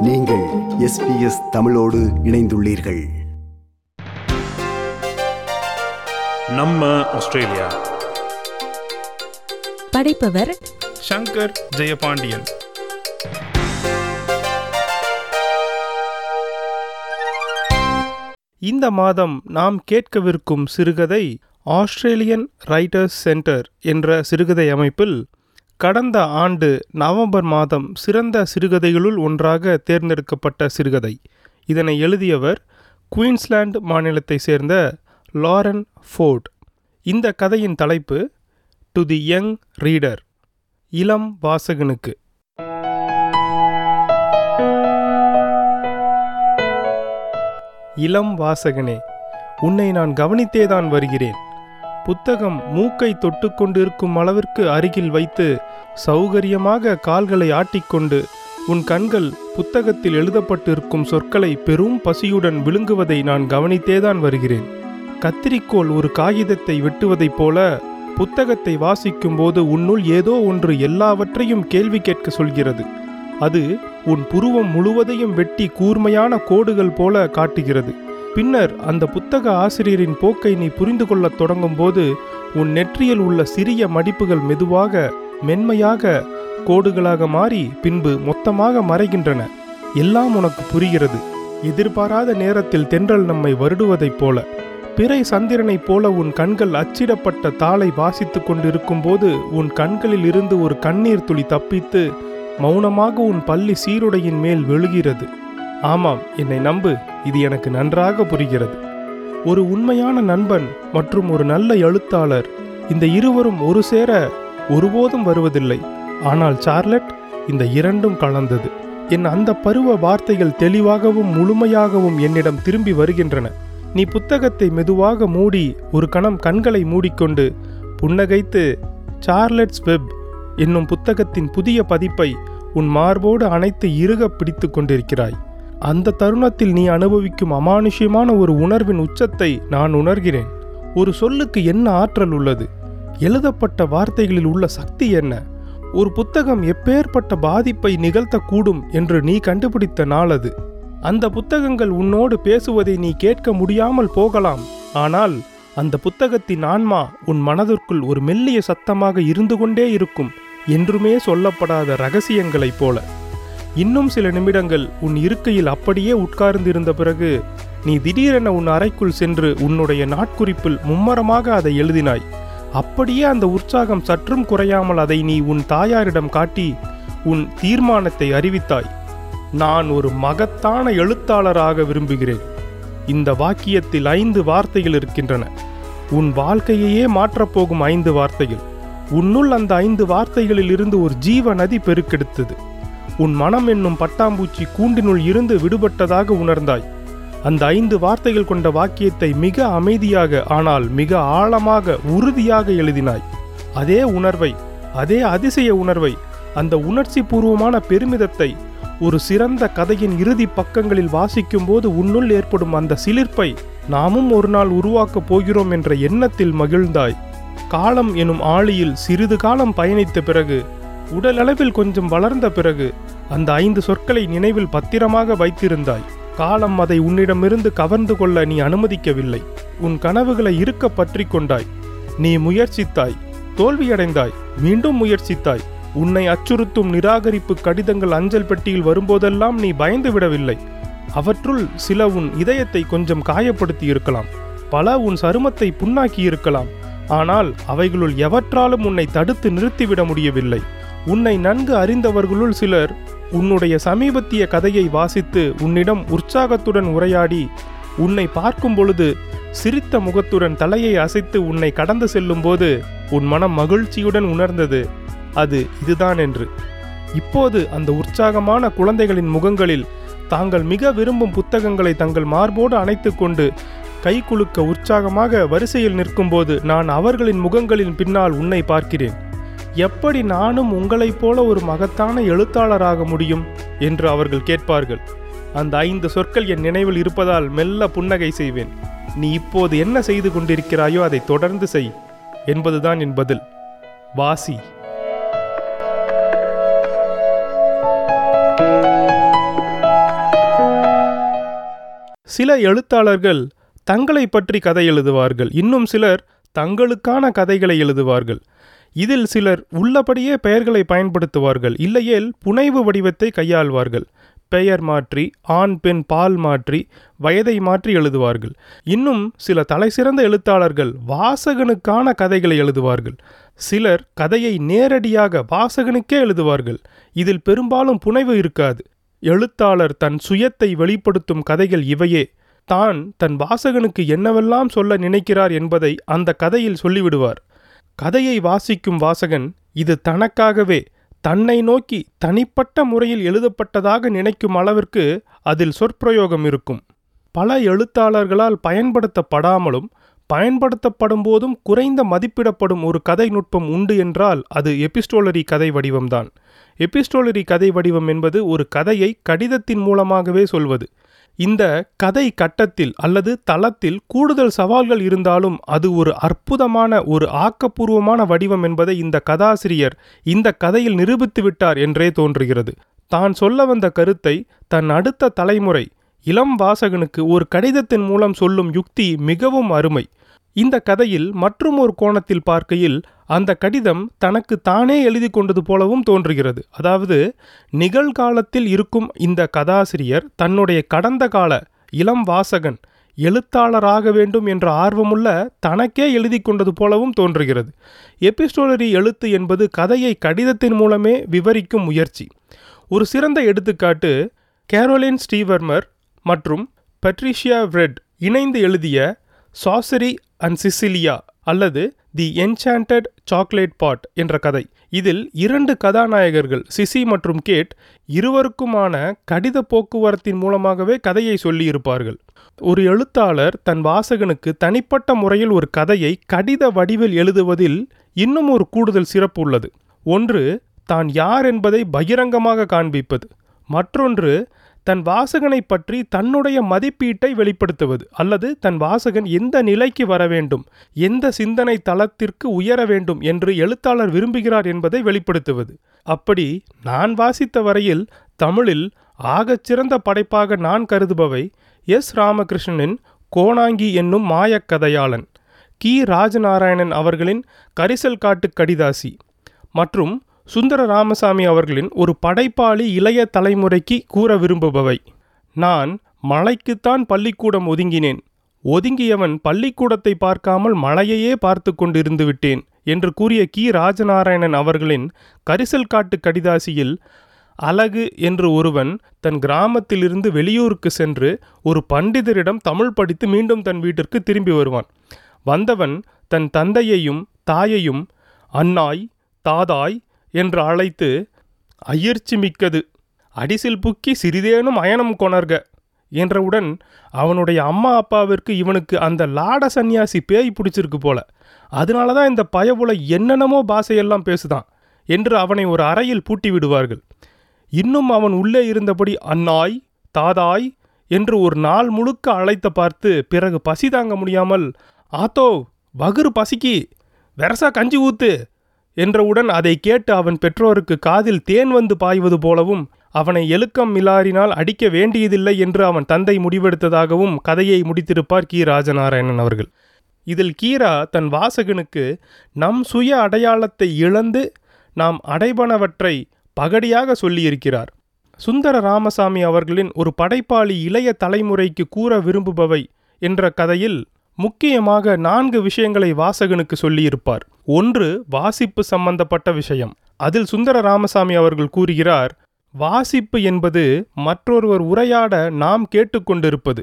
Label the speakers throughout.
Speaker 1: நீங்கள் எஸ்பிஎஸ் தமிழோடு இணைந்துள்ளீர்கள்.
Speaker 2: நம்ம ஆஸ்திரேலியா.
Speaker 3: படைப்பவர்
Speaker 2: சங்கர் ஜெயபாண்டியன்.
Speaker 4: இந்த மாதம் நாம் கேட்கவிருக்கும் சிறுகதை ஆஸ்திரேலியன் ரைட்டர்ஸ் சென்டர் என்ற சிறுகதை அமைப்பில் கடந்த ஆண்டு நவம்பர் மாதம் சிறந்த சிறுகதைகளுள் ஒன்றாக தேர்ந்தெடுக்கப்பட்ட சிறுகதை. இதனை எழுதியவர் குயின்ஸ்லாந்து மாநிலத்தை சேர்ந்த லாரன் ஃபோர்ட். இந்த கதையின் தலைப்பு டு தி யங் ரீடர் இளம் வாசகனுக்கு. இளம் வாசகனே உன்னை நான் கவனித்தேதான் வருகிறேன். புத்தகம் மூக்கை தொட்டுக்கொண்டிருக்கும் அளவிற்கு அருகில் வைத்து சௌகரியமாக கால்களை ஆட்டிக்கொண்டு உன் கண்கள் புத்தகத்தில் எழுதப்பட்டிருக்கும் சொற்களை பெரும் பசியுடன் விழுங்குவதை நான் கவனித்தேதான் வருகிறேன். கத்திரிக்கோல் ஒரு காகிதத்தை வெட்டுவதைப் போல புத்தகத்தை வாசிக்கும்போது உன்னுள் ஏதோ ஒன்று எல்லாவற்றையும் கேள்வி கேட்க சொல்கிறது. அது உன் புருவம் முழுவதையும் வெட்டி கூர்மையான கோடுகள் போல காட்டுகிறது. பின்னர் அந்த புத்தக ஆசிரியரின் போக்கை நீ புரிந்து கொள்ளத் தொடங்கும்போது உன் நெற்றியில் உள்ள சிறிய மடிப்புகள் மெதுவாக மென்மையாக கோடுகளாக மாறி பின்பு மொத்தமாக மறைகின்றன. எல்லாம் உனக்கு புரிகிறது. எதிர்பாராத நேரத்தில் தென்றல் நம்மை வருடுவதைப் போல. பிறை சந்திரனைப் போல உன் கண்கள் அச்சிடப்பட்ட தாளை வாசித்து கொண்டிருக்கும் போது உன் கண்களில் இருந்து ஒரு கண்ணீர் துளி தப்பித்து மௌனமாக உன் பள்ளி சீருடையின் மேல் விழுகிறது. ஆமாம் என்னை நம்பு. இது எனக்கு நன்றாக புரிகிறது. ஒரு உண்மையான நண்பன் மற்றும் ஒரு நல்ல எழுத்தாளர். இந்த இருவரும் ஒரு சேர ஒருபோதும் வருவதில்லை. ஆனால் சார்லட் இந்த இரண்டும் கலந்தது. என் அந்த பருவ வார்த்தைகள் தெளிவாகவும் முழுமையாகவும் என்னிடம் திரும்பி வருகின்றன. நீ புத்தகத்தை மெதுவாக மூடி ஒரு கணம் கண்களை மூடிக்கொண்டு புன்னகைத்து சார்லட்ஸ் வெப் என்னும் புத்தகத்தின் புதிய பதிப்பை உன் மார்போடு அனைத்து இறுக பிடித்து கொண்டிருக்கிறாய். அந்த தருணத்தில் நீ அனுபவிக்கும் அமானுஷ்யமான ஒரு உணர்வின் உச்சத்தை நான் உணர்கிறேன். ஒரு சொல்லுக்கு என்ன ஆற்றல் உள்ளது? எழுதப்பட்ட வார்த்தைகளில் உள்ள சக்தி என்ன? ஒரு புத்தகம் எப்பேற்பட்ட பாதிப்பை நிகழ்த்தக்கூடும் என்று நீ கண்டுபிடித்த நாள் அது. அந்த புத்தகங்கள் உன்னோடு பேசுவதை நீ கேட்க முடியாமல் போகலாம். ஆனால் அந்த புத்தகத்தின் ஆன்மா உன் மனதிற்குள் ஒரு மெல்லிய சத்தமாக இருந்து கொண்டே இருக்கும் என்றுமே சொல்லப்படாத ரகசியங்களைப் போல. இன்னும் சில நிமிடங்கள் உன் இருக்கையில் அப்படியே உட்கார்ந்திருந்த பிறகு நீ திடீரென உன் அறைக்குள் சென்று உன்னுடைய நாட்குறிப்பில் மும்மரமாக அதை எழுதினாய். அப்படியே அந்த உற்சாகம் சற்றும் குறையாமல் அதை நீ உன் தாயாரிடம் காட்டி உன் தீர்மானத்தை அறிவித்தாய். நான் ஒரு மகத்தான எழுத்தாளராக விரும்புகிறேன். இந்த வாக்கியத்தில் ஐந்து வார்த்தைகள் இருக்கின்றன. உன் வாழ்க்கையையே மாற்றப்போகும் ஐந்து வார்த்தைகள். உன்னுள் அந்த ஐந்து வார்த்தைகளில் இருந்து ஒரு ஜீவ நதி பெருக்கெடுத்தது. உன் மனம் என்னும் பட்டாம்பூச்சி கூண்டினுள் இருந்து விடுபட்டதாக உணர்ந்தாய். அந்த ஐந்து வார்த்தைகள் கொண்ட வாக்கியத்தை மிக அமைதியாக ஆனால் மிக ஆழமாக உறுதியாக எழுதினாய். அதே உணர்வை அதே அதிசய உணர்வை அந்த உணர்ச்சி பூர்வமான பெருமிதத்தை ஒரு சிறந்த கதையின் இறுதி பக்கங்களில் வாசிக்கும்போது உன்னுள் ஏற்படும் அந்த சிலிர்ப்பை நாமும் ஒரு நாள் உருவாக்கப் போகிறோம் என்ற எண்ணத்தில் மகிழ்ந்தாய். காலம் எனும் ஆளியில் சிறிது காலம் பயணித்த பிறகு உடலளவில் கொஞ்சம் வளர்ந்த பிறகு அந்த ஐந்து சொற்களை நினைவில் பத்திரமாக வைத்திருந்தாய். காலம் அதை உன்னிடமிருந்து கவர்ந்து கொள்ள நீ அனுமதிக்கவில்லை. உன் கனவுகளை இருக்க பற்றி கொண்டாய். நீ முயற்சித்தாய். தோல்வியடைந்தாய். மீண்டும் முயற்சித்தாய். உன்னை அச்சுறுத்தும் நிராகரிப்பு கடிதங்கள் அஞ்சல் பெட்டியில் வரும்போதெல்லாம் நீ பயந்து விடவில்லை. அவற்றுள் சில உன் இதயத்தை கொஞ்சம் காயப்படுத்தி இருக்கலாம். பல உன் சருமத்தை புண்ணாக்கி இருக்கலாம். ஆனால் அவைகளுள் எவற்றாலும் உன்னை தடுத்து நிறுத்திவிட முடியவில்லை. உன்னை நன்கு அறிந்தவர்களுள் சிலர் உன்னுடைய சமீபத்திய கதையை வாசித்து உன்னிடம் உற்சாகத்துடன் உரையாடி உன்னை பார்க்கும் பொழுது சிரித்த முகத்துடன் தலையை அசைத்து உன்னை கடந்து செல்லும்போது உன் மனம் மகிழ்ச்சியுடன் உணர்ந்தது. அது இதுதான் என்று இப்போது அந்த உற்சாகமான குழந்தைகளின் முகங்களில் தாங்கள் மிக விரும்பும் புத்தகங்களை தங்கள் மார்போடு அணைத்துக்கொண்டு கை குலுக்க உற்சாகமாக வரிசையில் நிற்கும்போது நான் அவர்களின் முகங்களின் பின்னால் உன்னை பார்க்கிறேன். எப்படி நானும் உங்களைப் போல ஒரு மகத்தான எழுத்தாளராக முடியும்? என்று அவர்கள் கேட்பார்கள். அந்த ஐந்து சொற்கள் என் நினைவில் இருப்பதால் மெல்ல புன்னகை செய்வேன். நீ இப்போது என்ன செய்து கொண்டிருக்கிறாயோ அதை தொடர்ந்து செய் என்பதுதான் என் பதில். வாசி. சில எழுத்தாளர்கள் தங்களை பற்றி கதை எழுதுவார்கள். இன்னும் சிலர் தங்களுக்கான கதைகளை எழுதுவார்கள். இதில் சிலர் உள்ளபடியே பெயர்களை பயன்படுத்துவார்கள். இல்லையேல் புனைவு வடிவத்தை கையாள்வார்கள். பெயர் மாற்றி ஆண் பெண் பால் மாற்றி வயதை மாற்றி எழுதுவார்கள். இன்னும் சில தலைசிறந்த எழுத்தாளர்கள் வாசகனுக்கான கதைகளை எழுதுவார்கள். சிலர் கதையை நேரடியாக வாசகனுக்கே எழுதுவார்கள். இதில் பெரும்பாலும் புனைவு இருக்காது. எழுத்தாளர் தன் சுயத்தை வெளிப்படுத்தும் கதைகள் இவையே. தான் தன் வாசகனுக்கு என்னவெல்லாம் சொல்ல நினைக்கிறார் என்பதை அந்த கதையில் சொல்லிவிடுவார். கதையை வாசிக்கும் வாசகன் இது தனக்காகவே தன்னை நோக்கி தனிப்பட்ட முறையில் எழுதப்பட்டதாக நினைக்கும் அளவிற்கு அதில் சொற்பிரயோகம் இருக்கும். பல எழுத்தாளர்களால் பயன்படுத்தப்படாமலும் பயன்படுத்தப்படும் போதும் குறைந்த மதிப்பிடப்படும் ஒரு கதை நுட்பம் உண்டு என்றால் அது எபிஸ்டோலரி கதை வடிவம்தான். எபிஸ்டோலரி கதை வடிவம் என்பது ஒரு கதையை கடிதத்தின் மூலமாகவே சொல்வது. இந்த கதை கட்டத்தில் அல்லது தளத்தில் கூடுதல் சவால்கள் இருந்தாலும் அது ஒரு அற்புதமான ஒரு ஆக்கப்பூர்வமான வடிவம் என்பதை இந்த கதாசிரியர் இந்த கதையில் நிரூபித்து விட்டார் என்றே தோன்றுகிறது. தான் சொல்ல வந்த கருத்தை தன் அடுத்த தலைமுறை இளம் வாசகனுக்கு ஒரு கடிதத்தின் மூலம் சொல்லும் யுக்தி மிகவும் அருமை. இந்த கதையில் மற்றும் ஒரு கோணத்தில் பார்க்கையில் அந்த கடிதம் தனக்கு தானே எழுதி கொண்டது போலவும் தோன்றுகிறது. அதாவது நிகழ்காலத்தில் இருக்கும் இந்த கதாசிரியர் தன்னுடைய கடந்த கால இளம் வாசகன் எழுத்தாளராக வேண்டும் என்ற ஆர்வமுள்ள தனக்கே எழுதி கொண்டது போலவும் தோன்றுகிறது. எபிஸ்டோலரி எழுத்து என்பது கதையை கடிதத்தின் மூலமே விவரிக்கும் முயற்சி. ஒரு சிறந்த எடுத்துக்காட்டு கேரோலின் ஸ்டீவர்மர் மற்றும் பட்ரிஷியா ரெட் இணைந்து எழுதிய சாசரி அண்ட் சிசிலியா அல்லது தி என்சாண்டட் சாக்லேட் பாட் என்ற கதை. இதில் இரண்டு கதாநாயகர்கள் சிசி மற்றும் கேட் இருவருக்குமான கடித போக்குவரத்தின் மூலமாகவே கதையை சொல்லியிருப்பார்கள். ஒரு எழுத்தாளர் தன் வாசகனுக்கு தனிப்பட்ட முறையில் ஒரு கதையை கடித வடிவில் எழுதுவதில் இன்னும் ஒரு கூடுதல் சிறப்பு உள்ளது. ஒன்று தான் யார் என்பதை பகிரங்கமாக காண்பிப்பது. மற்றொன்று தன் வாசகனை பற்றி தன்னுடைய மதிப்பீட்டை வெளிப்படுத்துவது அல்லது தன் வாசகன் எந்த நிலைக்கு வர வேண்டும் எந்த சிந்தனை தளத்திற்கு உயர வேண்டும் என்று எழுத்தாளர் விரும்புகிறார் என்பதை வெளிப்படுத்துவது. அப்படி நான் வாசித்த வரையில் தமிழில் ஆகச்சிறந்த படைப்பாக நான் கருதுபவை எஸ். ராமகிருஷ்ணனின் கோணாங்கி என்னும் மாயக்கதையாளன் கி. ராஜநாராயணன் அவர்களின் கரிசல் காட்டு கடிதாசி மற்றும் சுந்தர ராமசாமி அவர்களின் ஒரு படைப்பாளி இளைய தலைமுறைக்கு கூற விரும்புபவை. நான் மலைக்குத்தான் பள்ளிக்கூடம் ஒதுங்கினேன். ஒதுங்கியவன் பள்ளிக்கூடத்தை பார்க்காமல் மலையையே பார்த்து கொண்டிருந்து விட்டேன் என்று கூறிய கி. ராஜநாராயணன் அவர்களின் கரிசல் காட்டு கடிதாசியில் அழகு என்று ஒருவன் தன் கிராமத்திலிருந்து வெளியூருக்கு சென்று ஒரு பண்டிதரிடம் தமிழ் படித்து மீண்டும் தன் வீட்டிற்கு திரும்பி வருவான். வந்தவன் தன் தந்தையையும் தாயையும் அன்னாய் தாதாய் என்று அழைத்து அயிர்ச்சி மிக்கது. அடிசில் புக்கி சிறிதேனும் அயனம் கொணர்க என்றவுடன் அவனுடைய அம்மா அப்பாவிற்கு இவனுக்கு அந்த லாட சந்நியாசி பேய் பிடிச்சிருக்கு போல. அதனால தான் இந்த பயவுல என்னென்னமோ பாஷையெல்லாம் பேசுதான் என்று அவனை ஒரு அறையில் பூட்டி விடுவார்கள். இன்னும் அவன் உள்ளே இருந்தபடி அன்னாய் தாதாய் என்று ஒரு நாள் முழுக்க அழைத்த பார்த்து பிறகு பசி தாங்க முடியாமல் ஆத்தோ வகுறு பசிக்கு. வெரசா கஞ்சி ஊத்து. என்றவுடன் அதை கேட்டு அவன் பெற்றோருக்கு காதில் தேன் வந்து பாய்வது போலவும் அவனை எழுக்கம் மிலாரினால் அடிக்க வேண்டியதில்லை என்று அவன் தந்தை முடிவெடுத்ததாகவும் கதையை முடித்திருப்பார் கி. ராஜநாராயணன் அவர்கள். இதில் கீரா தன் வாசகனுக்கு நம் சுய அடையாளத்தை இழந்து நாம் அடைபனவற்றை பகடியாக சொல்லியிருக்கிறார். சுந்தர ராமசாமி அவர்களின் ஒரு படைப்பாளி இளைய தலைமுறைக்கு கூற விரும்புபவை என்ற கதையில் முக்கியமாக நான்கு விஷயங்களை வாசகனுக்கு சொல்லியிருப்பார். ஒன்று வாசிப்பு சம்பந்தப்பட்ட விஷயம். அதில் சுந்தர ராமசாமி அவர்கள் கூறுகிறார் வாசிப்பு என்பது மற்றொருவர் உரையாட நாம் கேட்டுக்கொண்டிருப்பது.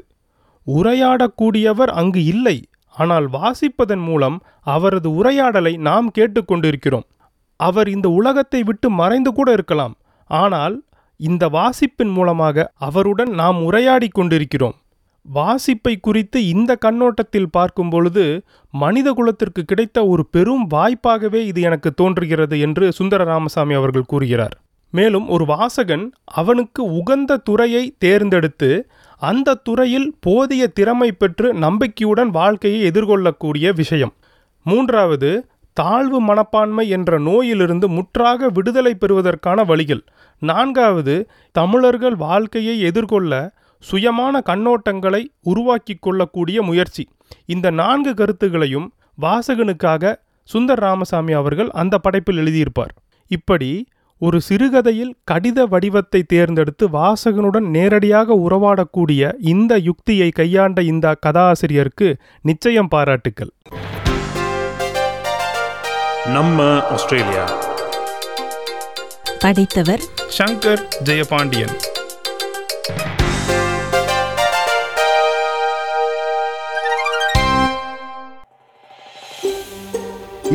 Speaker 4: உரையாடக்கூடியவர் அங்கு இல்லை ஆனால் வாசிப்பதன் மூலம் அவரது உரையாடலை நாம் கேட்டுக்கொண்டிருக்கிறோம். அவர் இந்த உலகத்தை விட்டு மறைந்து கூட இருக்கலாம் ஆனால் இந்த வாசிப்பின் மூலமாக அவருடன் நாம் உரையாடி கொண்டிருக்கிறோம் வாசிப்பை குறித்து இந்த கண்ணோட்டத்தில் பார்க்கும் பொழுது மனித குலத்திற்கு கிடைத்த ஒரு பெரும் வாய்ப்பாகவே இது எனக்கு தோன்றுகிறது என்று சுந்தர ராமசாமி அவர்கள் கூறுகிறார். மேலும் ஒரு வாசகன் அவனுக்கு உகந்த துறையை தேர்ந்தெடுத்து அந்த துறையில் போதிய திறமை பெற்று நம்பிக்கையுடன் வாழ்க்கையை எதிர்கொள்ளக்கூடிய விஷயம். மூன்றாவது தாழ்வு மனப்பான்மை என்ற நோயிலிருந்து முற்றாக விடுதலை பெறுவதற்கான வழிகள். நான்காவது தமிழர்கள் வாழ்க்கையை எதிர்கொள்ள சுயமான கண்ணோட்டங்களை உருவாக்கி கொள்ளக்கூடிய முயற்சி. இந்த நான்கு கருத்துகளையும் வாசகனுக்காக சுந்தர் ராமசாமி அவர்கள் அந்த படைப்பில் எழுதியிருப்பார். இப்படி ஒரு சிறுகதையில் கடித வடிவத்தை தேர்ந்தெடுத்து வாசகனுடன் நேரடியாக உறவாடக்கூடிய இந்த யுக்தியை கையாண்ட இந்த கதாசிரியருக்கு நிச்சயம் பாராட்டுக்கள்.
Speaker 2: நம்ம ஆஸ்திரேலியா.
Speaker 3: படைத்தவர்
Speaker 2: சங்கர் ஜெயபாண்டியன்.